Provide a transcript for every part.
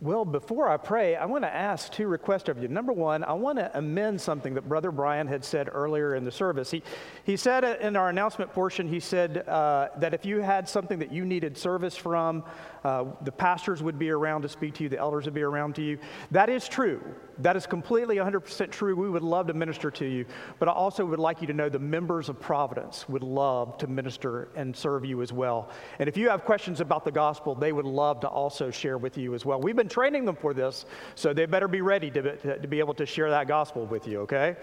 Well, before I pray, I want to ask two requests of you. Number one, I want to amend something that Brother Brian had said earlier in the service. He, he said in our announcement portion, he said uh, that if you had something that you needed service from, uh, the pastors would be around to speak to you, the elders would be around to you. That is true. That is completely 100% true. We would love to minister to you. But I also would like you to know the members of Providence would love to minister and serve you as well. And if you have questions about the gospel, they would love to also share with you as well. We've been training them for this, so they better be ready to, to be able to share that gospel with you, okay?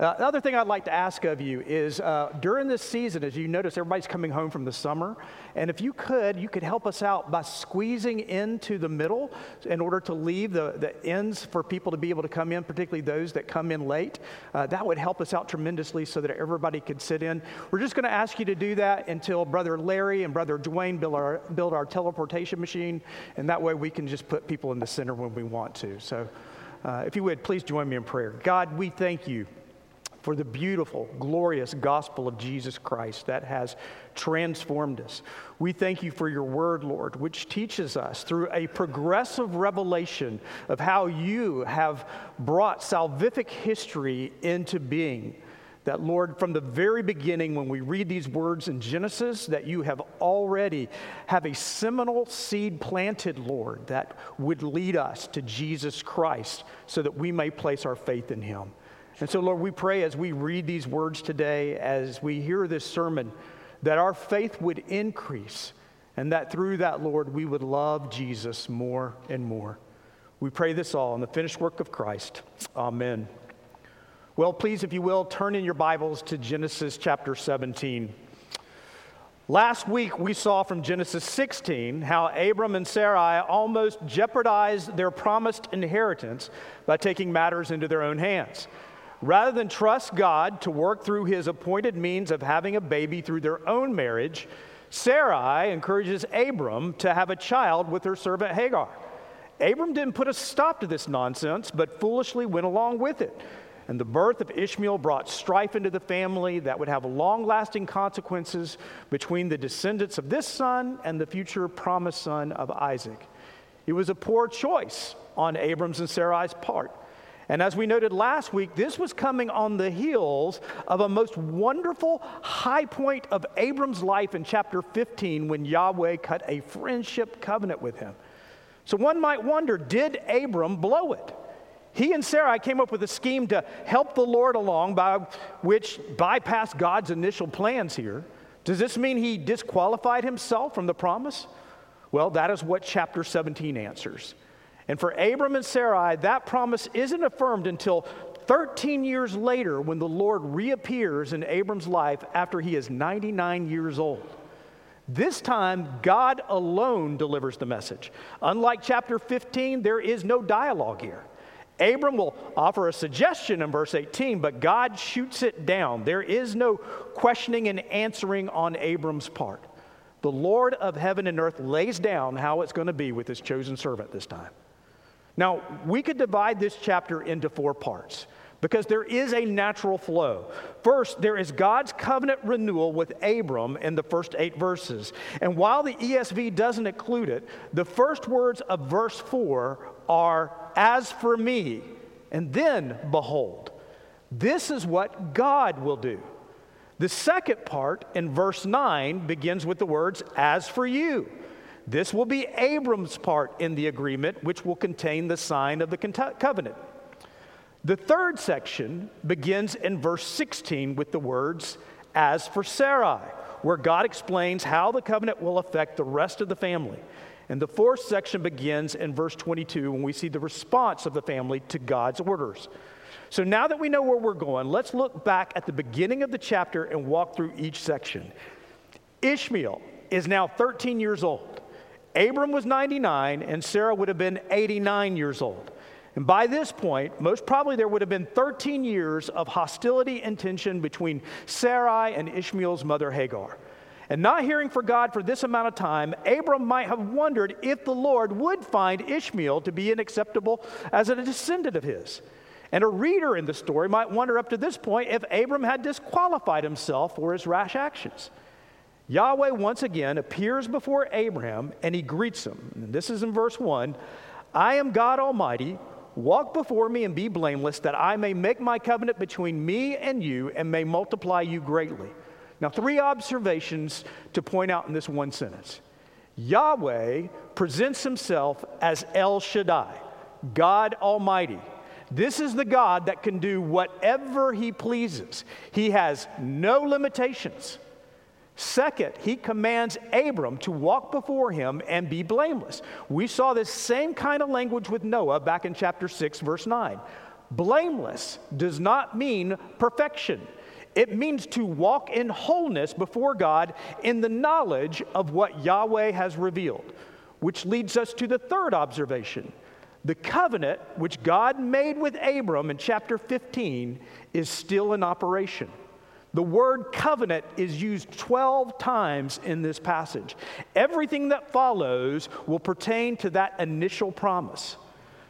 Uh, the other thing I'd like to ask of you is uh, during this season, as you notice, everybody's coming home from the summer. And if you could, you could help us out by squeezing into the middle in order to leave the, the ends for people to be able to come in, particularly those that come in late. Uh, that would help us out tremendously so that everybody could sit in. We're just going to ask you to do that until Brother Larry and Brother Dwayne build our, build our teleportation machine. And that way we can just put people in the center when we want to. So uh, if you would, please join me in prayer. God, we thank you for the beautiful, glorious gospel of Jesus Christ that has transformed us. We thank you for your word, Lord, which teaches us through a progressive revelation of how you have brought salvific history into being. That, Lord, from the very beginning, when we read these words in Genesis, that you have already have a seminal seed planted, Lord, that would lead us to Jesus Christ so that we may place our faith in him. And so, Lord, we pray as we read these words today, as we hear this sermon, that our faith would increase and that through that, Lord, we would love Jesus more and more. We pray this all in the finished work of Christ. Amen. Well, please, if you will, turn in your Bibles to Genesis chapter 17. Last week, we saw from Genesis 16 how Abram and Sarai almost jeopardized their promised inheritance by taking matters into their own hands. Rather than trust God to work through his appointed means of having a baby through their own marriage, Sarai encourages Abram to have a child with her servant Hagar. Abram didn't put a stop to this nonsense, but foolishly went along with it. And the birth of Ishmael brought strife into the family that would have long lasting consequences between the descendants of this son and the future promised son of Isaac. It was a poor choice on Abram's and Sarai's part. And as we noted last week, this was coming on the heels of a most wonderful high point of Abram's life in chapter 15 when Yahweh cut a friendship covenant with him. So one might wonder did Abram blow it? He and Sarai came up with a scheme to help the Lord along, by which bypassed God's initial plans here. Does this mean he disqualified himself from the promise? Well, that is what chapter 17 answers. And for Abram and Sarai, that promise isn't affirmed until 13 years later when the Lord reappears in Abram's life after he is 99 years old. This time, God alone delivers the message. Unlike chapter 15, there is no dialogue here. Abram will offer a suggestion in verse 18, but God shoots it down. There is no questioning and answering on Abram's part. The Lord of heaven and earth lays down how it's going to be with his chosen servant this time. Now, we could divide this chapter into four parts because there is a natural flow. First, there is God's covenant renewal with Abram in the first eight verses. And while the ESV doesn't include it, the first words of verse 4 are, As for me, and then behold. This is what God will do. The second part in verse 9 begins with the words, As for you. This will be Abram's part in the agreement, which will contain the sign of the covenant. The third section begins in verse 16 with the words, As for Sarai, where God explains how the covenant will affect the rest of the family. And the fourth section begins in verse 22 when we see the response of the family to God's orders. So now that we know where we're going, let's look back at the beginning of the chapter and walk through each section. Ishmael is now 13 years old. Abram was 99 and Sarah would have been 89 years old. And by this point, most probably there would have been 13 years of hostility and tension between Sarai and Ishmael's mother Hagar. And not hearing from God for this amount of time, Abram might have wondered if the Lord would find Ishmael to be unacceptable as a descendant of his. And a reader in the story might wonder up to this point if Abram had disqualified himself for his rash actions. Yahweh once again appears before Abraham and he greets him. And this is in verse 1 I am God Almighty. Walk before me and be blameless, that I may make my covenant between me and you and may multiply you greatly. Now, three observations to point out in this one sentence Yahweh presents himself as El Shaddai, God Almighty. This is the God that can do whatever he pleases, he has no limitations. Second, he commands Abram to walk before him and be blameless. We saw this same kind of language with Noah back in chapter 6, verse 9. Blameless does not mean perfection. It means to walk in wholeness before God in the knowledge of what Yahweh has revealed, which leads us to the third observation. The covenant which God made with Abram in chapter 15 is still in operation. The word covenant is used 12 times in this passage. Everything that follows will pertain to that initial promise.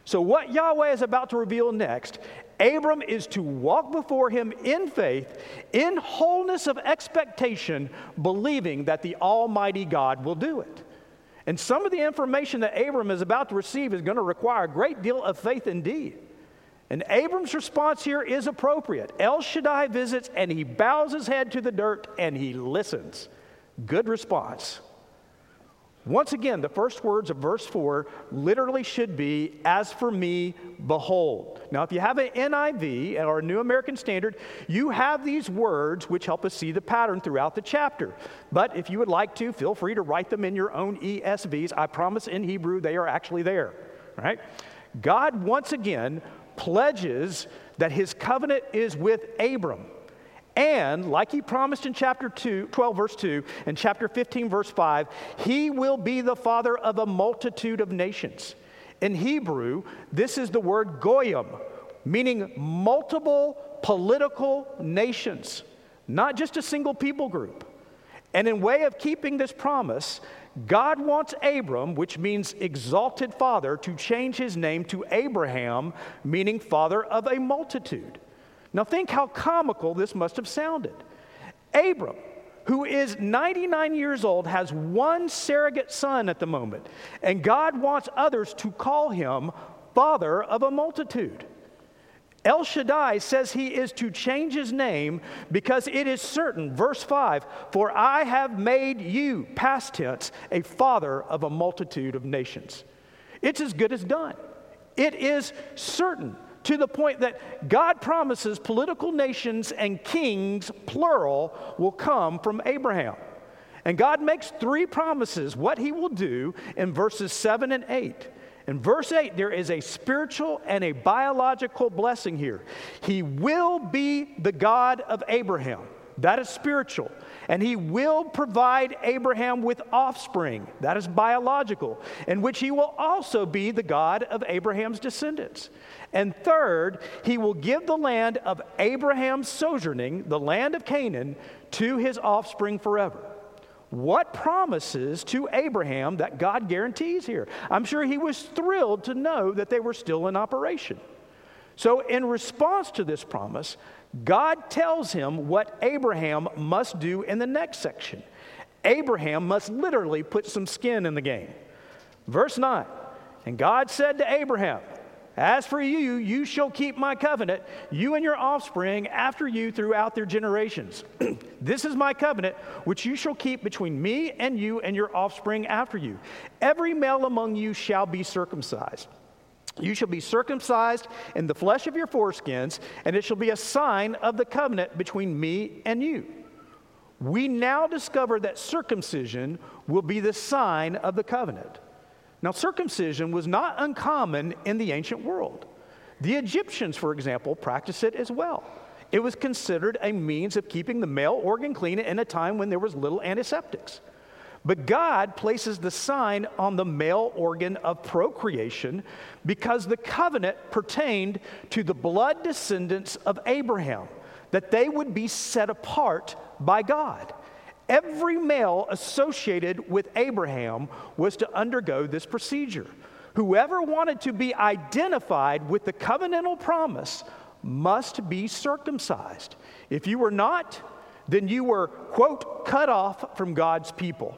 So, what Yahweh is about to reveal next, Abram is to walk before him in faith, in wholeness of expectation, believing that the Almighty God will do it. And some of the information that Abram is about to receive is going to require a great deal of faith indeed. And Abram's response here is appropriate. El Shaddai visits and he bows his head to the dirt and he listens. Good response. Once again, the first words of verse 4 literally should be, As for me, behold. Now, if you have an NIV or a New American Standard, you have these words which help us see the pattern throughout the chapter. But if you would like to, feel free to write them in your own ESVs. I promise in Hebrew they are actually there, right? God once again pledges that his covenant is with Abram. And, like he promised in chapter 2, 12, verse 2, and chapter 15, verse 5, he will be the father of a multitude of nations. In Hebrew, this is the word goyim, meaning multiple political nations, not just a single people group. And in way of keeping this promise, God wants Abram, which means exalted father, to change his name to Abraham, meaning father of a multitude. Now, think how comical this must have sounded. Abram, who is 99 years old, has one surrogate son at the moment, and God wants others to call him father of a multitude. El Shaddai says he is to change his name because it is certain, verse 5, for I have made you, past tense, a father of a multitude of nations. It's as good as done. It is certain to the point that God promises political nations and kings, plural, will come from Abraham. And God makes three promises what he will do in verses 7 and 8. In verse 8, there is a spiritual and a biological blessing here. He will be the God of Abraham. That is spiritual. And he will provide Abraham with offspring. That is biological. In which he will also be the God of Abraham's descendants. And third, he will give the land of Abraham's sojourning, the land of Canaan, to his offspring forever what promises to Abraham that God guarantees here. I'm sure he was thrilled to know that they were still in operation. So, in response to this promise, God tells him what Abraham must do in the next section. Abraham must literally put some skin in the game. Verse 9 And God said to Abraham, as for you, you shall keep my covenant, you and your offspring after you throughout their generations. this is my covenant, which you shall keep between me and you and your offspring after you. Every male among you shall be circumcised. You shall be circumcised in the flesh of your foreskins, and it shall be a sign of the covenant between me and you. We now discover that circumcision will be the sign of the covenant. Now, circumcision was not uncommon in the ancient world. The Egyptians, for example, practiced it as well. It was considered a means of keeping the male organ clean in a time when there was little antiseptics. But God places the sign on the male organ of procreation because the covenant pertained to the blood descendants of Abraham, that they would be set apart by God. Every male associated with Abraham was to undergo this procedure. Whoever wanted to be identified with the covenantal promise must be circumcised. If you were not, then you were, quote, cut off from God's people.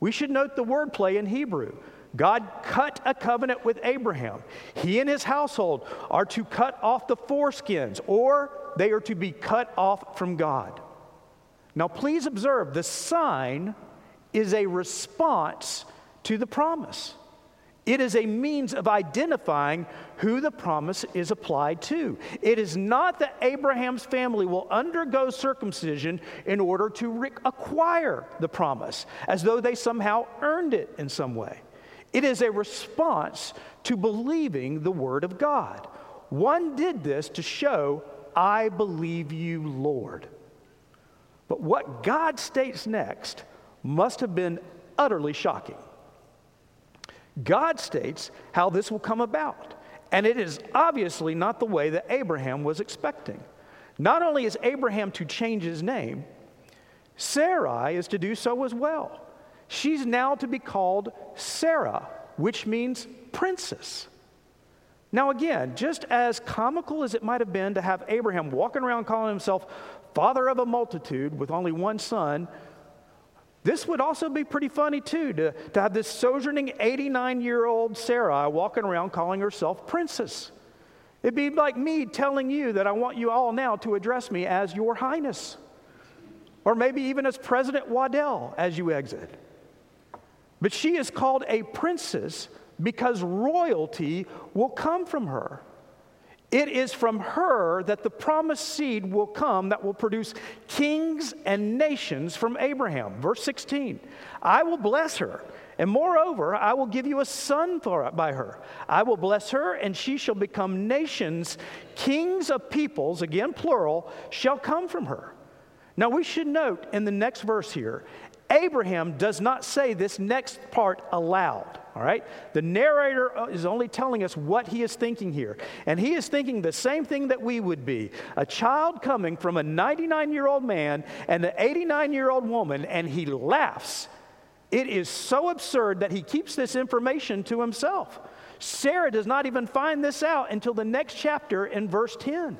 We should note the wordplay in Hebrew. God cut a covenant with Abraham. He and his household are to cut off the foreskins, or they are to be cut off from God. Now, please observe the sign is a response to the promise. It is a means of identifying who the promise is applied to. It is not that Abraham's family will undergo circumcision in order to re- acquire the promise, as though they somehow earned it in some way. It is a response to believing the Word of God. One did this to show, I believe you, Lord. But what God states next must have been utterly shocking. God states how this will come about. And it is obviously not the way that Abraham was expecting. Not only is Abraham to change his name, Sarai is to do so as well. She's now to be called Sarah, which means princess. Now, again, just as comical as it might have been to have Abraham walking around calling himself father of a multitude with only one son, this would also be pretty funny, too, to, to have this sojourning 89 year old Sarah walking around calling herself princess. It'd be like me telling you that I want you all now to address me as Your Highness, or maybe even as President Waddell as you exit. But she is called a princess because royalty will come from her. It is from her that the promised seed will come that will produce kings and nations from Abraham. Verse 16 I will bless her, and moreover, I will give you a son for, by her. I will bless her, and she shall become nations. Kings of peoples, again plural, shall come from her. Now we should note in the next verse here Abraham does not say this next part aloud, all right? The narrator uh, is only telling us what he is thinking here. And he is thinking the same thing that we would be a child coming from a 99 year old man and an 89 year old woman, and he laughs. It is so absurd that he keeps this information to himself. Sarah does not even find this out until the next chapter in verse 10.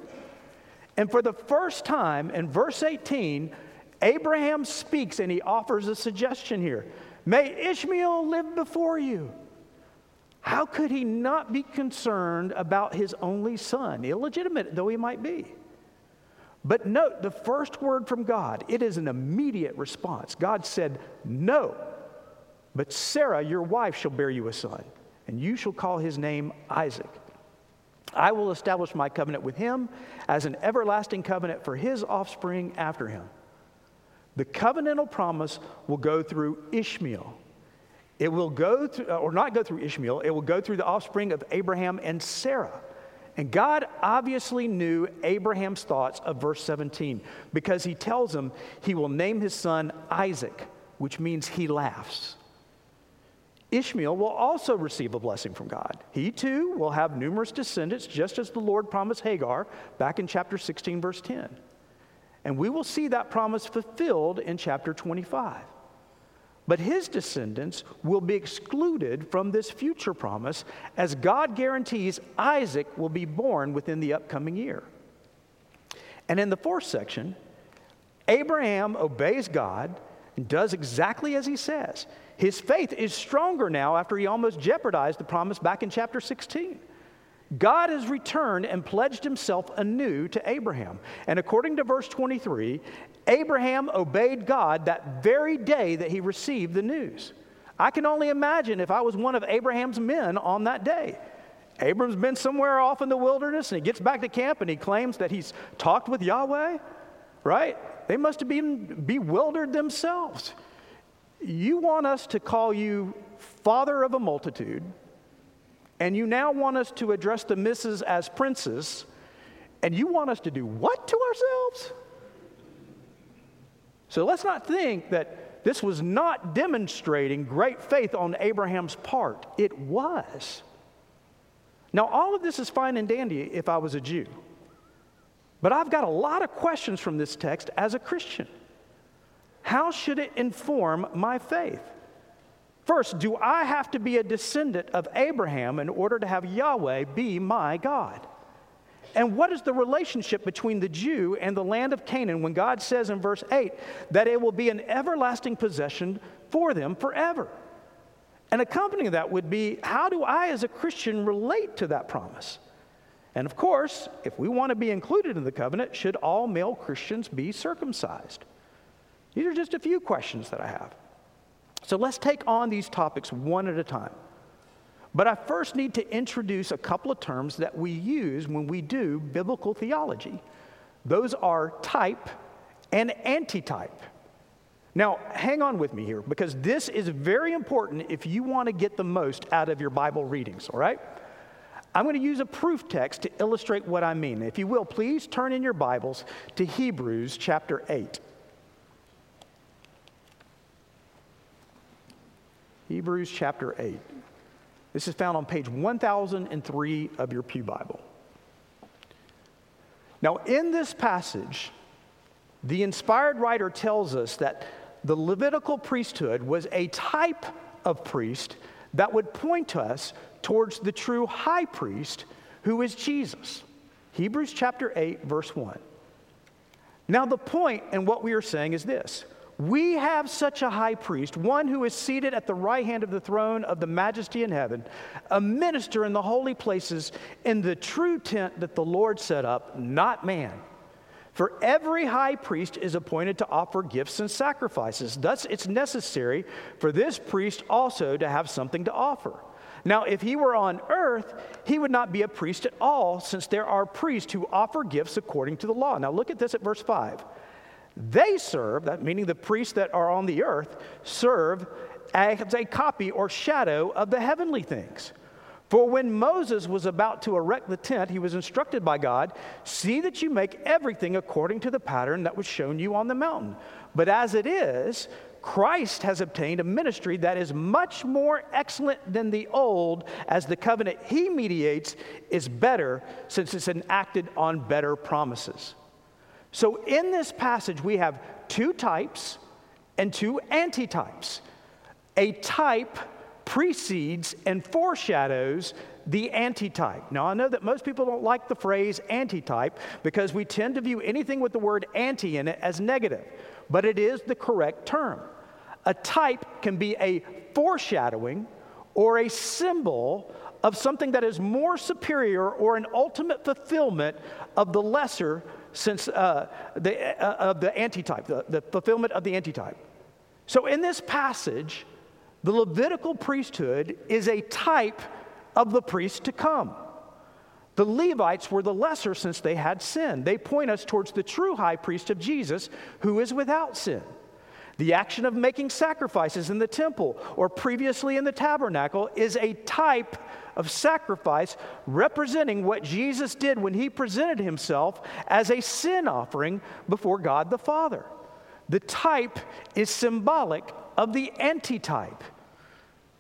And for the first time in verse 18, Abraham speaks and he offers a suggestion here May Ishmael live before you. How could he not be concerned about his only son, illegitimate though he might be? But note the first word from God, it is an immediate response. God said, No, but Sarah, your wife, shall bear you a son, and you shall call his name Isaac. I will establish my covenant with him as an everlasting covenant for his offspring after him. The covenantal promise will go through Ishmael. It will go through, uh, or not go through Ishmael, it will go through the offspring of Abraham and Sarah. And God obviously knew Abraham's thoughts of verse 17 because he tells him he will name his son Isaac, which means he laughs. Ishmael will also receive a blessing from God. He too will have numerous descendants, just as the Lord promised Hagar back in chapter 16, verse 10. And we will see that promise fulfilled in chapter 25. But his descendants will be excluded from this future promise as God guarantees Isaac will be born within the upcoming year. And in the fourth section, Abraham obeys God and does exactly as he says. His faith is stronger now after he almost jeopardized the promise back in chapter 16. God has returned and pledged himself anew to Abraham. And according to verse 23, Abraham obeyed God that very day that he received the news. I can only imagine if I was one of Abraham's men on that day. Abram's been somewhere off in the wilderness and he gets back to camp and he claims that he's talked with Yahweh, right? They must have been bewildered themselves. You want us to call you father of a multitude and you now want us to address the misses as princes, and you want us to do what to ourselves? So let's not think that this was not demonstrating great faith on Abraham's part. It was. Now, all of this is fine and dandy if I was a Jew. But I've got a lot of questions from this text as a Christian. How should it inform my faith? First, do I have to be a descendant of Abraham in order to have Yahweh be my God? And what is the relationship between the Jew and the land of Canaan when God says in verse 8 that it will be an everlasting possession for them forever? And accompanying that would be how do I, as a Christian, relate to that promise? And of course, if we want to be included in the covenant, should all male Christians be circumcised? These are just a few questions that I have. So let's take on these topics one at a time. But I first need to introduce a couple of terms that we use when we do biblical theology. Those are type and antitype. Now, hang on with me here because this is very important if you want to get the most out of your Bible readings, all right? I'm going to use a proof text to illustrate what I mean. If you will, please turn in your Bibles to Hebrews chapter 8. Hebrews chapter 8. This is found on page 1003 of your Pew Bible. Now, in this passage, the inspired writer tells us that the Levitical priesthood was a type of priest that would point us towards the true high priest who is Jesus. Hebrews chapter 8, verse 1. Now, the point in what we are saying is this we have such a high priest, one who is seated at the right hand of the throne of the majesty in heaven, a minister in the holy places, in the true tent that the Lord set up, not man. For every high priest is appointed to offer gifts and sacrifices. Thus, it's necessary for this priest also to have something to offer. Now, if he were on earth, he would not be a priest at all, since there are priests who offer gifts according to the law. Now, look at this at verse 5. They serve, that meaning the priests that are on the earth, serve as a copy or shadow of the heavenly things. For when Moses was about to erect the tent, he was instructed by God see that you make everything according to the pattern that was shown you on the mountain. But as it is, Christ has obtained a ministry that is much more excellent than the old, as the covenant he mediates is better since it's enacted on better promises. So in this passage, we have two types and two antitypes. A type precedes and foreshadows the antitype. Now, I know that most people don't like the phrase antitype because we tend to view anything with the word anti in it as negative, but it is the correct term. A type can be a foreshadowing or a symbol of something that is more superior or an ultimate fulfillment of the lesser since uh, the, uh, of the antitype, the, the fulfillment of the antitype. So in this passage, the Levitical priesthood is a type of the priest to come. The Levites were the lesser since they had sin. They point us towards the true high priest of Jesus, who is without sin. The action of making sacrifices in the temple or previously in the tabernacle is a type of sacrifice representing what Jesus did when he presented himself as a sin offering before God the Father. The type is symbolic of the antitype.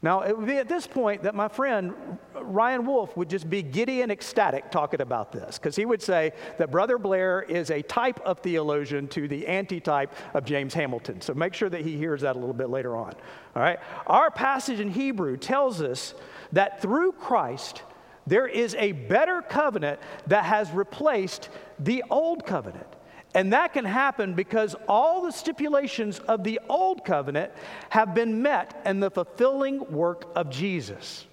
Now, it would be at this point that my friend Ryan Wolf would just be giddy and ecstatic talking about this, because he would say that Brother Blair is a type of theologian to the antitype of James Hamilton. So make sure that he hears that a little bit later on. All right? Our passage in Hebrew tells us that through Christ, there is a better covenant that has replaced the old covenant. And that can happen because all the stipulations of the old covenant have been met in the fulfilling work of Jesus.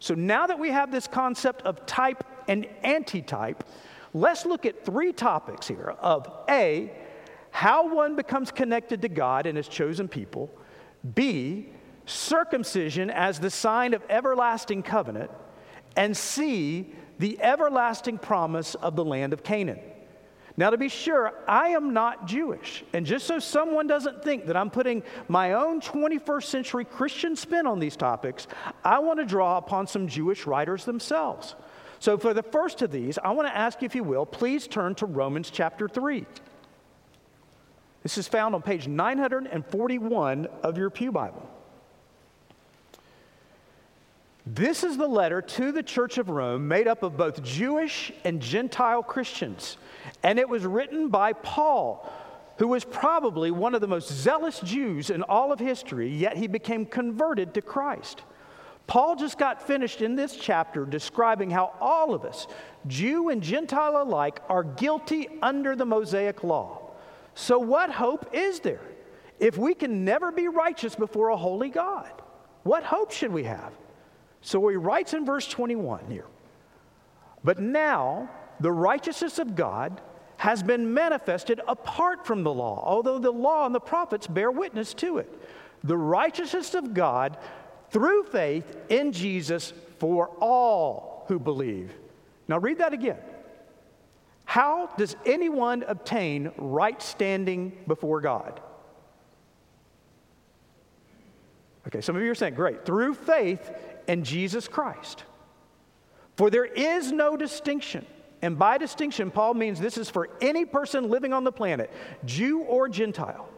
So now that we have this concept of type and antitype, let's look at three topics here of A, how one becomes connected to God and his chosen people, B, circumcision as the sign of everlasting covenant, and C, the everlasting promise of the land of Canaan. Now, to be sure, I am not Jewish. And just so someone doesn't think that I'm putting my own 21st century Christian spin on these topics, I want to draw upon some Jewish writers themselves. So, for the first of these, I want to ask you, if you will, please turn to Romans chapter 3. This is found on page 941 of your Pew Bible. This is the letter to the Church of Rome made up of both Jewish and Gentile Christians. And it was written by Paul, who was probably one of the most zealous Jews in all of history, yet he became converted to Christ. Paul just got finished in this chapter describing how all of us, Jew and Gentile alike, are guilty under the Mosaic law. So, what hope is there if we can never be righteous before a holy God? What hope should we have? So he writes in verse 21 here But now the righteousness of God has been manifested apart from the law, although the law and the prophets bear witness to it. The righteousness of God through faith in Jesus for all who believe. Now, read that again. How does anyone obtain right standing before God? Okay, some of you are saying, great, through faith in Jesus Christ. For there is no distinction. And by distinction, Paul means this is for any person living on the planet, Jew or Gentile.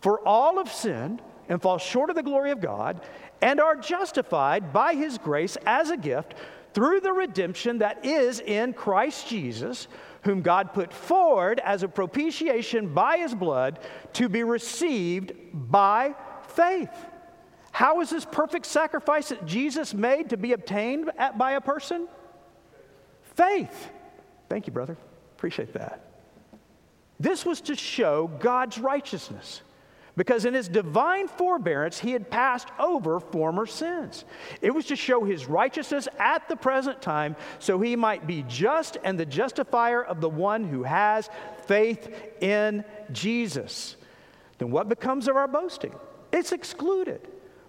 For all have sinned and fall short of the glory of God and are justified by his grace as a gift through the redemption that is in Christ Jesus, whom God put forward as a propitiation by his blood to be received by faith. How is this perfect sacrifice that Jesus made to be obtained at, by a person? Faith. Thank you, brother. Appreciate that. This was to show God's righteousness because in his divine forbearance he had passed over former sins. It was to show his righteousness at the present time so he might be just and the justifier of the one who has faith in Jesus. Then what becomes of our boasting? It's excluded.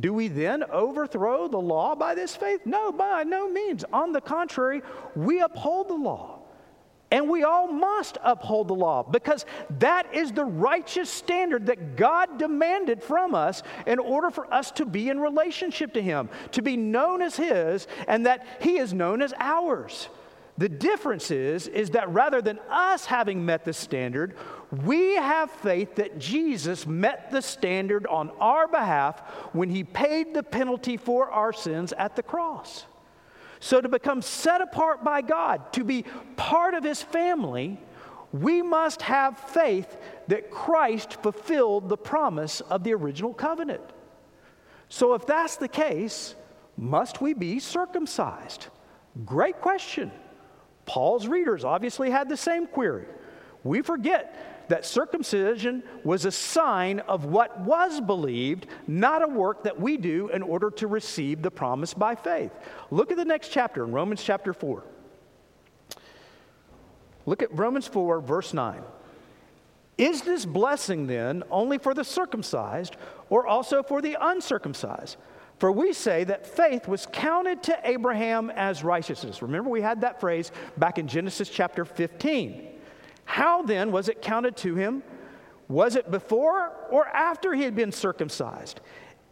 Do we then overthrow the law by this faith? No, by no means. On the contrary, we uphold the law. And we all must uphold the law because that is the righteous standard that God demanded from us in order for us to be in relationship to Him, to be known as His, and that He is known as ours. The difference is, is that rather than us having met the standard, we have faith that Jesus met the standard on our behalf when he paid the penalty for our sins at the cross. So, to become set apart by God, to be part of his family, we must have faith that Christ fulfilled the promise of the original covenant. So, if that's the case, must we be circumcised? Great question. Paul's readers obviously had the same query. We forget that circumcision was a sign of what was believed, not a work that we do in order to receive the promise by faith. Look at the next chapter in Romans chapter 4. Look at Romans 4, verse 9. Is this blessing then only for the circumcised or also for the uncircumcised? For we say that faith was counted to Abraham as righteousness. Remember, we had that phrase back in Genesis chapter 15. How then was it counted to him? Was it before or after he had been circumcised?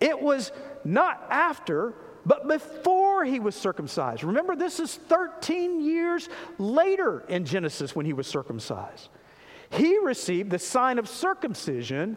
It was not after, but before he was circumcised. Remember, this is 13 years later in Genesis when he was circumcised. He received the sign of circumcision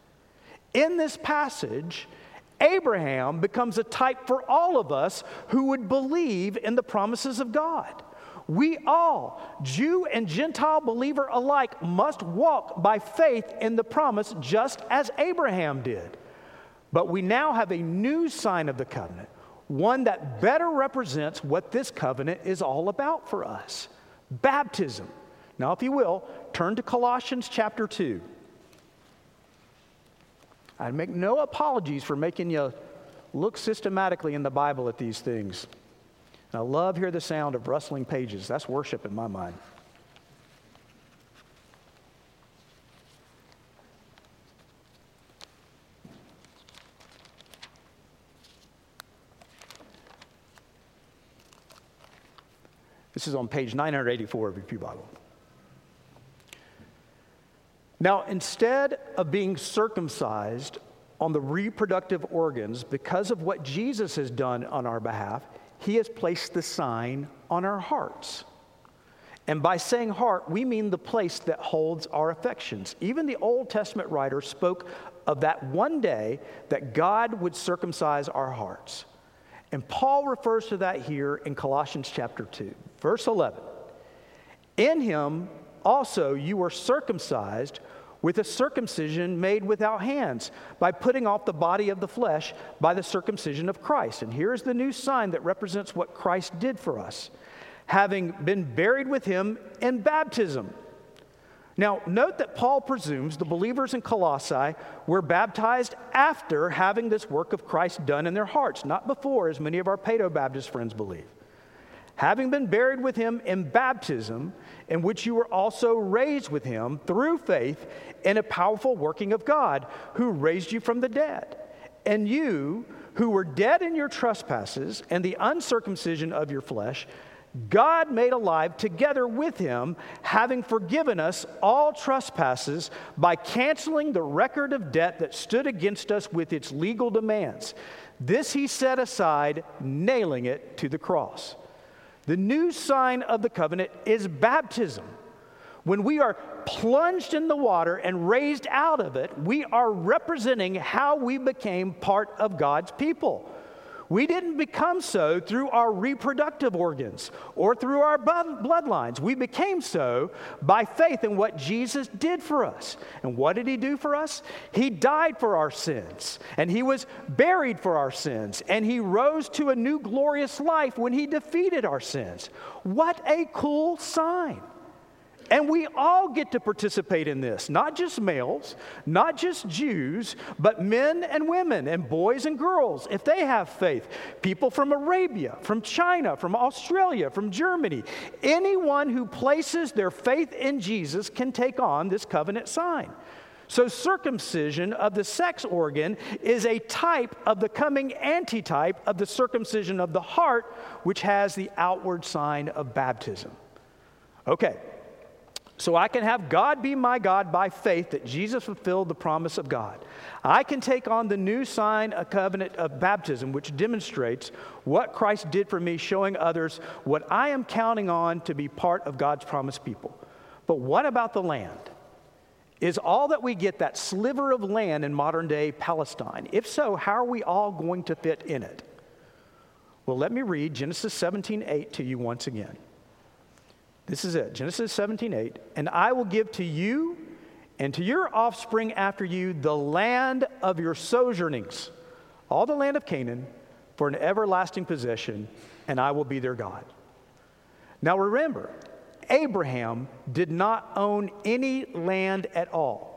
In this passage, Abraham becomes a type for all of us who would believe in the promises of God. We all, Jew and Gentile believer alike, must walk by faith in the promise just as Abraham did. But we now have a new sign of the covenant, one that better represents what this covenant is all about for us baptism. Now, if you will, turn to Colossians chapter 2. I make no apologies for making you look systematically in the Bible at these things. And I love hear the sound of rustling pages. That's worship in my mind. This is on page 984 of your Pew Bible. Now, instead of being circumcised on the reproductive organs because of what Jesus has done on our behalf, he has placed the sign on our hearts. And by saying heart, we mean the place that holds our affections. Even the Old Testament writer spoke of that one day that God would circumcise our hearts. And Paul refers to that here in Colossians chapter 2, verse 11. In him also you were circumcised with a circumcision made without hands, by putting off the body of the flesh by the circumcision of Christ. And here's the new sign that represents what Christ did for us, having been buried with him in baptism. Now, note that Paul presumes the believers in Colossae were baptized after having this work of Christ done in their hearts, not before, as many of our Paedo Baptist friends believe having been buried with him in baptism, in which you were also raised with him through faith in a powerful working of God, who raised you from the dead. And you, who were dead in your trespasses and the uncircumcision of your flesh, God made alive together with him, having forgiven us all trespasses by canceling the record of debt that stood against us with its legal demands. This he set aside, nailing it to the cross. The new sign of the covenant is baptism. When we are plunged in the water and raised out of it, we are representing how we became part of God's people. We didn't become so through our reproductive organs or through our bloodlines. We became so by faith in what Jesus did for us. And what did he do for us? He died for our sins, and he was buried for our sins, and he rose to a new glorious life when he defeated our sins. What a cool sign! And we all get to participate in this, not just males, not just Jews, but men and women and boys and girls, if they have faith. People from Arabia, from China, from Australia, from Germany. Anyone who places their faith in Jesus can take on this covenant sign. So, circumcision of the sex organ is a type of the coming antitype of the circumcision of the heart, which has the outward sign of baptism. Okay, so I can have God be my God by faith that Jesus fulfilled the promise of God. I can take on the new sign, a covenant of baptism, which demonstrates what Christ did for me, showing others what I am counting on to be part of God's promised people. But what about the land? Is all that we get that sliver of land in modern day Palestine? If so, how are we all going to fit in it? Well, let me read Genesis 17 8 to you once again. This is it Genesis 17 8. And I will give to you and to your offspring after you the land of your sojournings, all the land of Canaan, for an everlasting possession, and I will be their God. Now remember, Abraham did not own any land at all.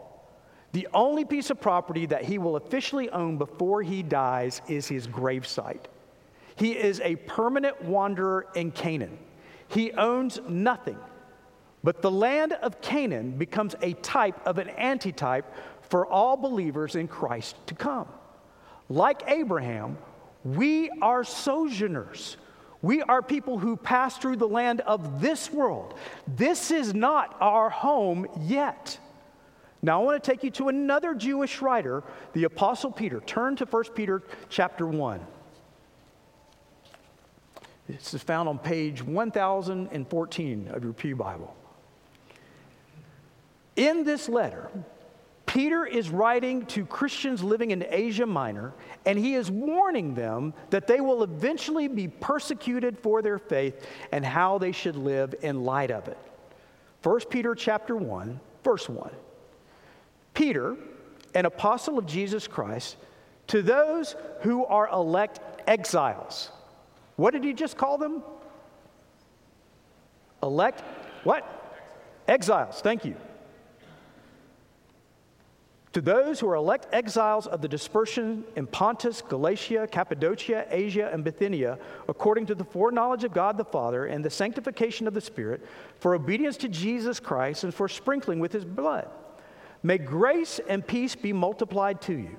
The only piece of property that he will officially own before he dies is his gravesite. He is a permanent wanderer in Canaan. He owns nothing. But the land of Canaan becomes a type of an antitype for all believers in Christ to come. Like Abraham, we are sojourners. We are people who pass through the land of this world. This is not our home yet. Now I want to take you to another Jewish writer, the apostle Peter. Turn to 1 Peter chapter 1. This is found on page 1014 of your Pew Bible. In this letter, Peter is writing to Christians living in Asia Minor, and he is warning them that they will eventually be persecuted for their faith and how they should live in light of it. 1 Peter chapter 1, verse 1. Peter, an apostle of Jesus Christ, to those who are elect exiles what did he just call them? Elect what? Exiles. Thank you. To those who are elect exiles of the dispersion in Pontus, Galatia, Cappadocia, Asia, and Bithynia, according to the foreknowledge of God the Father and the sanctification of the Spirit, for obedience to Jesus Christ and for sprinkling with his blood. May grace and peace be multiplied to you.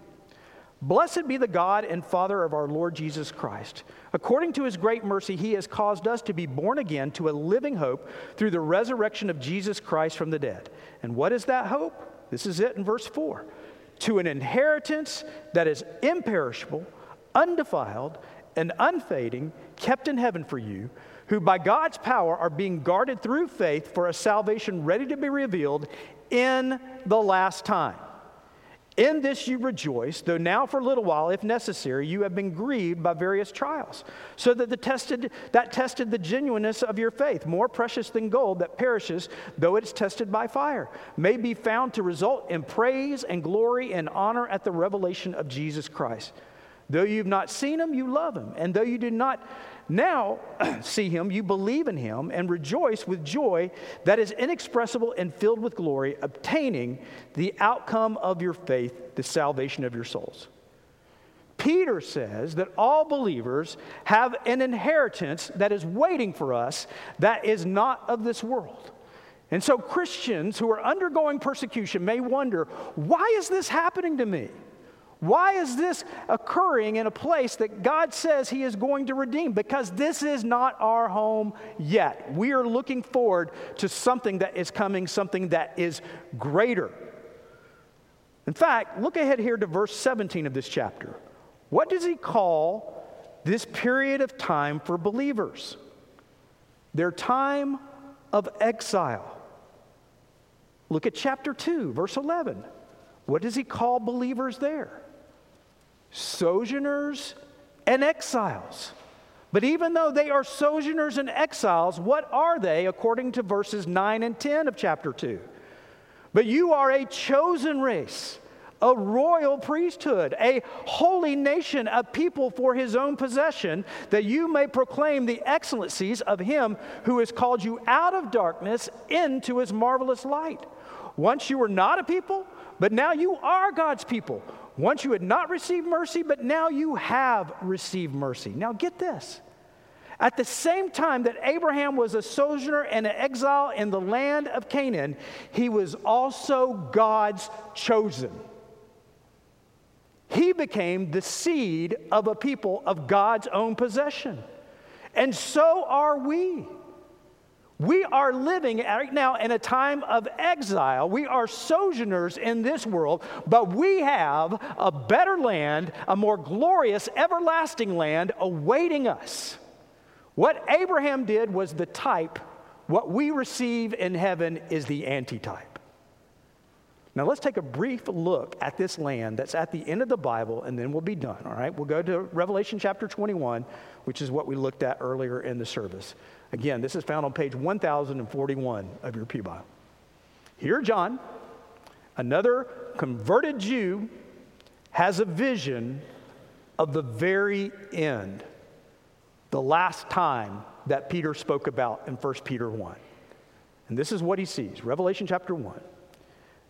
Blessed be the God and Father of our Lord Jesus Christ. According to his great mercy, he has caused us to be born again to a living hope through the resurrection of Jesus Christ from the dead. And what is that hope? This is it in verse 4 to an inheritance that is imperishable, undefiled, and unfading, kept in heaven for you, who by God's power are being guarded through faith for a salvation ready to be revealed in the last time. In this you rejoice, though now for a little while, if necessary, you have been grieved by various trials, so that the tested that tested the genuineness of your faith, more precious than gold that perishes, though it is tested by fire, may be found to result in praise and glory and honor at the revelation of Jesus Christ. Though you've not seen him, you love him, and though you do not now see him, you believe in him, and rejoice with joy that is inexpressible and filled with glory, obtaining the outcome of your faith, the salvation of your souls. Peter says that all believers have an inheritance that is waiting for us that is not of this world. And so Christians who are undergoing persecution may wonder why is this happening to me? Why is this occurring in a place that God says He is going to redeem? Because this is not our home yet. We are looking forward to something that is coming, something that is greater. In fact, look ahead here to verse 17 of this chapter. What does He call this period of time for believers? Their time of exile. Look at chapter 2, verse 11. What does he call believers there? Sojourners and exiles. But even though they are sojourners and exiles, what are they according to verses 9 and 10 of chapter 2? But you are a chosen race, a royal priesthood, a holy nation, a people for his own possession, that you may proclaim the excellencies of him who has called you out of darkness into his marvelous light. Once you were not a people, but now you are God's people. Once you had not received mercy, but now you have received mercy. Now get this. At the same time that Abraham was a sojourner and an exile in the land of Canaan, he was also God's chosen. He became the seed of a people of God's own possession. And so are we. We are living right now in a time of exile. We are sojourners in this world, but we have a better land, a more glorious, everlasting land awaiting us. What Abraham did was the type, what we receive in heaven is the antitype. Now, let's take a brief look at this land that's at the end of the Bible, and then we'll be done, all right? We'll go to Revelation chapter 21, which is what we looked at earlier in the service. Again, this is found on page 1041 of your Pew Bible. Here, John, another converted Jew, has a vision of the very end, the last time that Peter spoke about in 1 Peter 1. And this is what he sees Revelation chapter 1.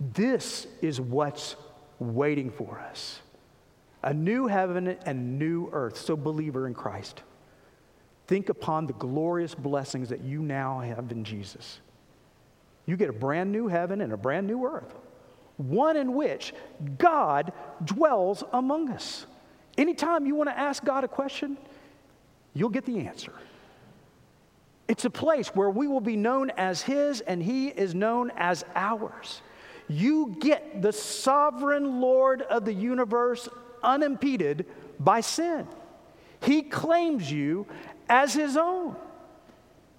This is what's waiting for us a new heaven and new earth. So, believer in Christ, think upon the glorious blessings that you now have in Jesus. You get a brand new heaven and a brand new earth, one in which God dwells among us. Anytime you want to ask God a question, you'll get the answer. It's a place where we will be known as His and He is known as ours you get the sovereign Lord of the universe unimpeded by sin. He claims you as his own.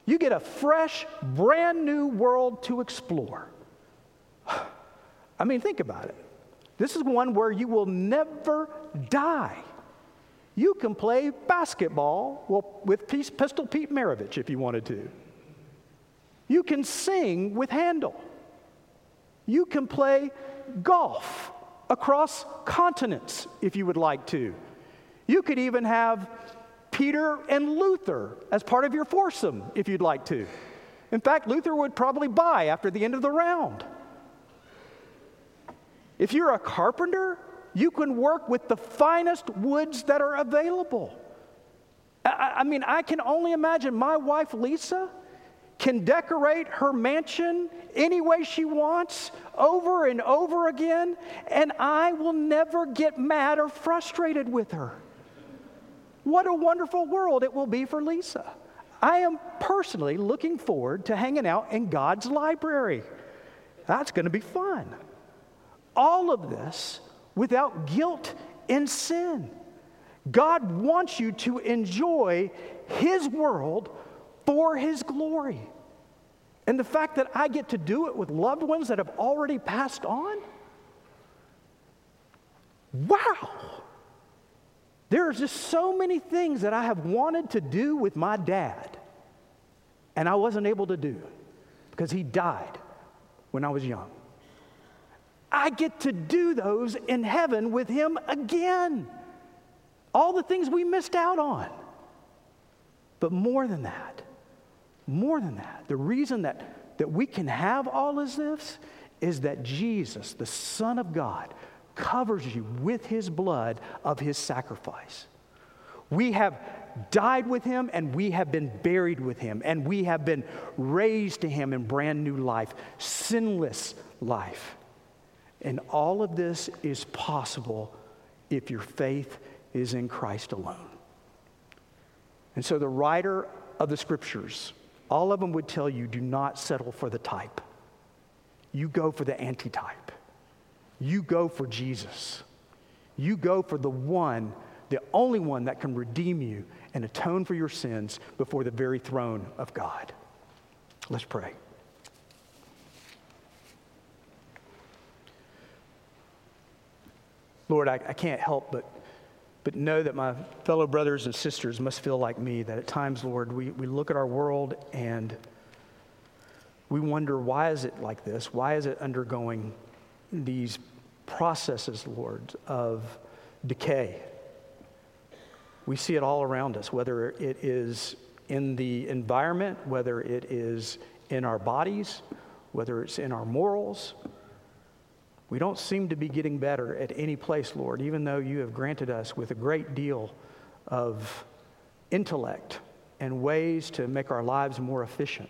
You get a fresh, brand new world to explore. I mean, think about it. This is one where you will never die. You can play basketball with Pistol Pete Maravich if you wanted to. You can sing with Handel. You can play golf across continents if you would like to. You could even have Peter and Luther as part of your foursome if you'd like to. In fact, Luther would probably buy after the end of the round. If you're a carpenter, you can work with the finest woods that are available. I, I, mean, I can only imagine my wife, Lisa, can decorate her mansion any way she wants over and over again, and I will never get mad or frustrated with her. What a wonderful world it will be for Lisa. I am personally looking forward to hanging out in God's library. That's going to be fun. All of this without guilt and sin. God wants you to enjoy His world for His glory. And the fact that I get to do it with loved ones that have already passed on, wow. There are just so many things that I have wanted to do with my dad, and I wasn't able to do because he died when I was young. I get to do those in heaven with him again. All the things we missed out on. But more than that, more than that, the reason that, that we can have all of this is that Jesus, the Son of God, covers you with his blood of his sacrifice. We have died with him and we have been buried with him and we have been raised to him in brand new life, sinless life. And all of this is possible if your faith is in Christ alone. And so the writer of the scriptures, all of them would tell you do not settle for the type. You go for the antitype. You go for Jesus. You go for the one, the only one that can redeem you and atone for your sins before the very throne of God. Let's pray. Lord, I, I can't help but, but know that my fellow brothers and sisters must feel like me, that at times, Lord, we, we look at our world and we wonder, why is it like this? Why is it undergoing these processes, Lord, of decay? We see it all around us, whether it is in the environment, whether it is in our bodies, whether it's in our morals, we don't seem to be getting better at any place, Lord, even though you have granted us with a great deal of intellect and ways to make our lives more efficient.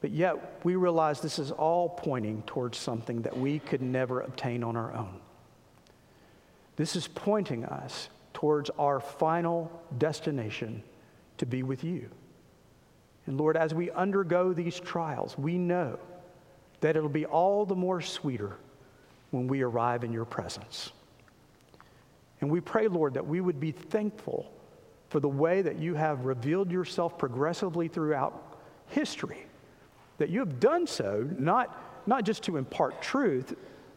But yet, we realize this is all pointing towards something that we could never obtain on our own. This is pointing us towards our final destination to be with you. And Lord, as we undergo these trials, we know that it'll be all the more sweeter when we arrive in your presence. And we pray, Lord, that we would be thankful for the way that you have revealed yourself progressively throughout history. That you have done so not, not just to impart truth,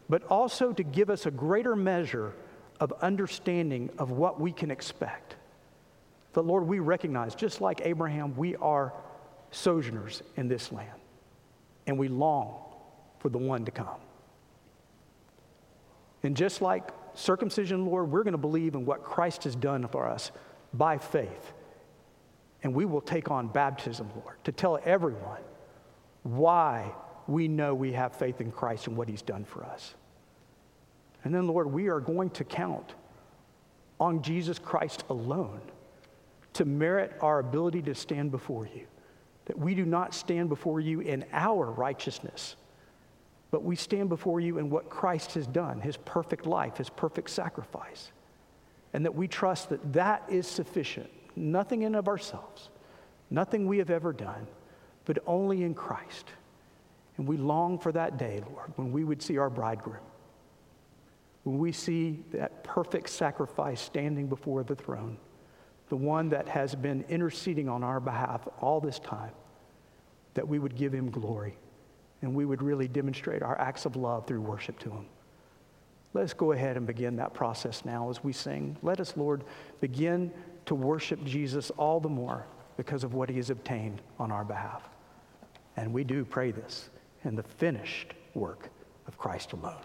but also to give us a greater measure of understanding of what we can expect. But Lord, we recognize, just like Abraham, we are sojourners in this land. And we long for the one to come. And just like circumcision, Lord, we're going to believe in what Christ has done for us by faith. And we will take on baptism, Lord, to tell everyone why we know we have faith in Christ and what he's done for us. And then, Lord, we are going to count on Jesus Christ alone to merit our ability to stand before you. That we do not stand before you in our righteousness, but we stand before you in what Christ has done, his perfect life, his perfect sacrifice. And that we trust that that is sufficient, nothing in of ourselves, nothing we have ever done, but only in Christ. And we long for that day, Lord, when we would see our bridegroom, when we see that perfect sacrifice standing before the throne, the one that has been interceding on our behalf all this time, that we would give him glory and we would really demonstrate our acts of love through worship to him. Let us go ahead and begin that process now as we sing. Let us, Lord, begin to worship Jesus all the more because of what he has obtained on our behalf. And we do pray this in the finished work of Christ alone.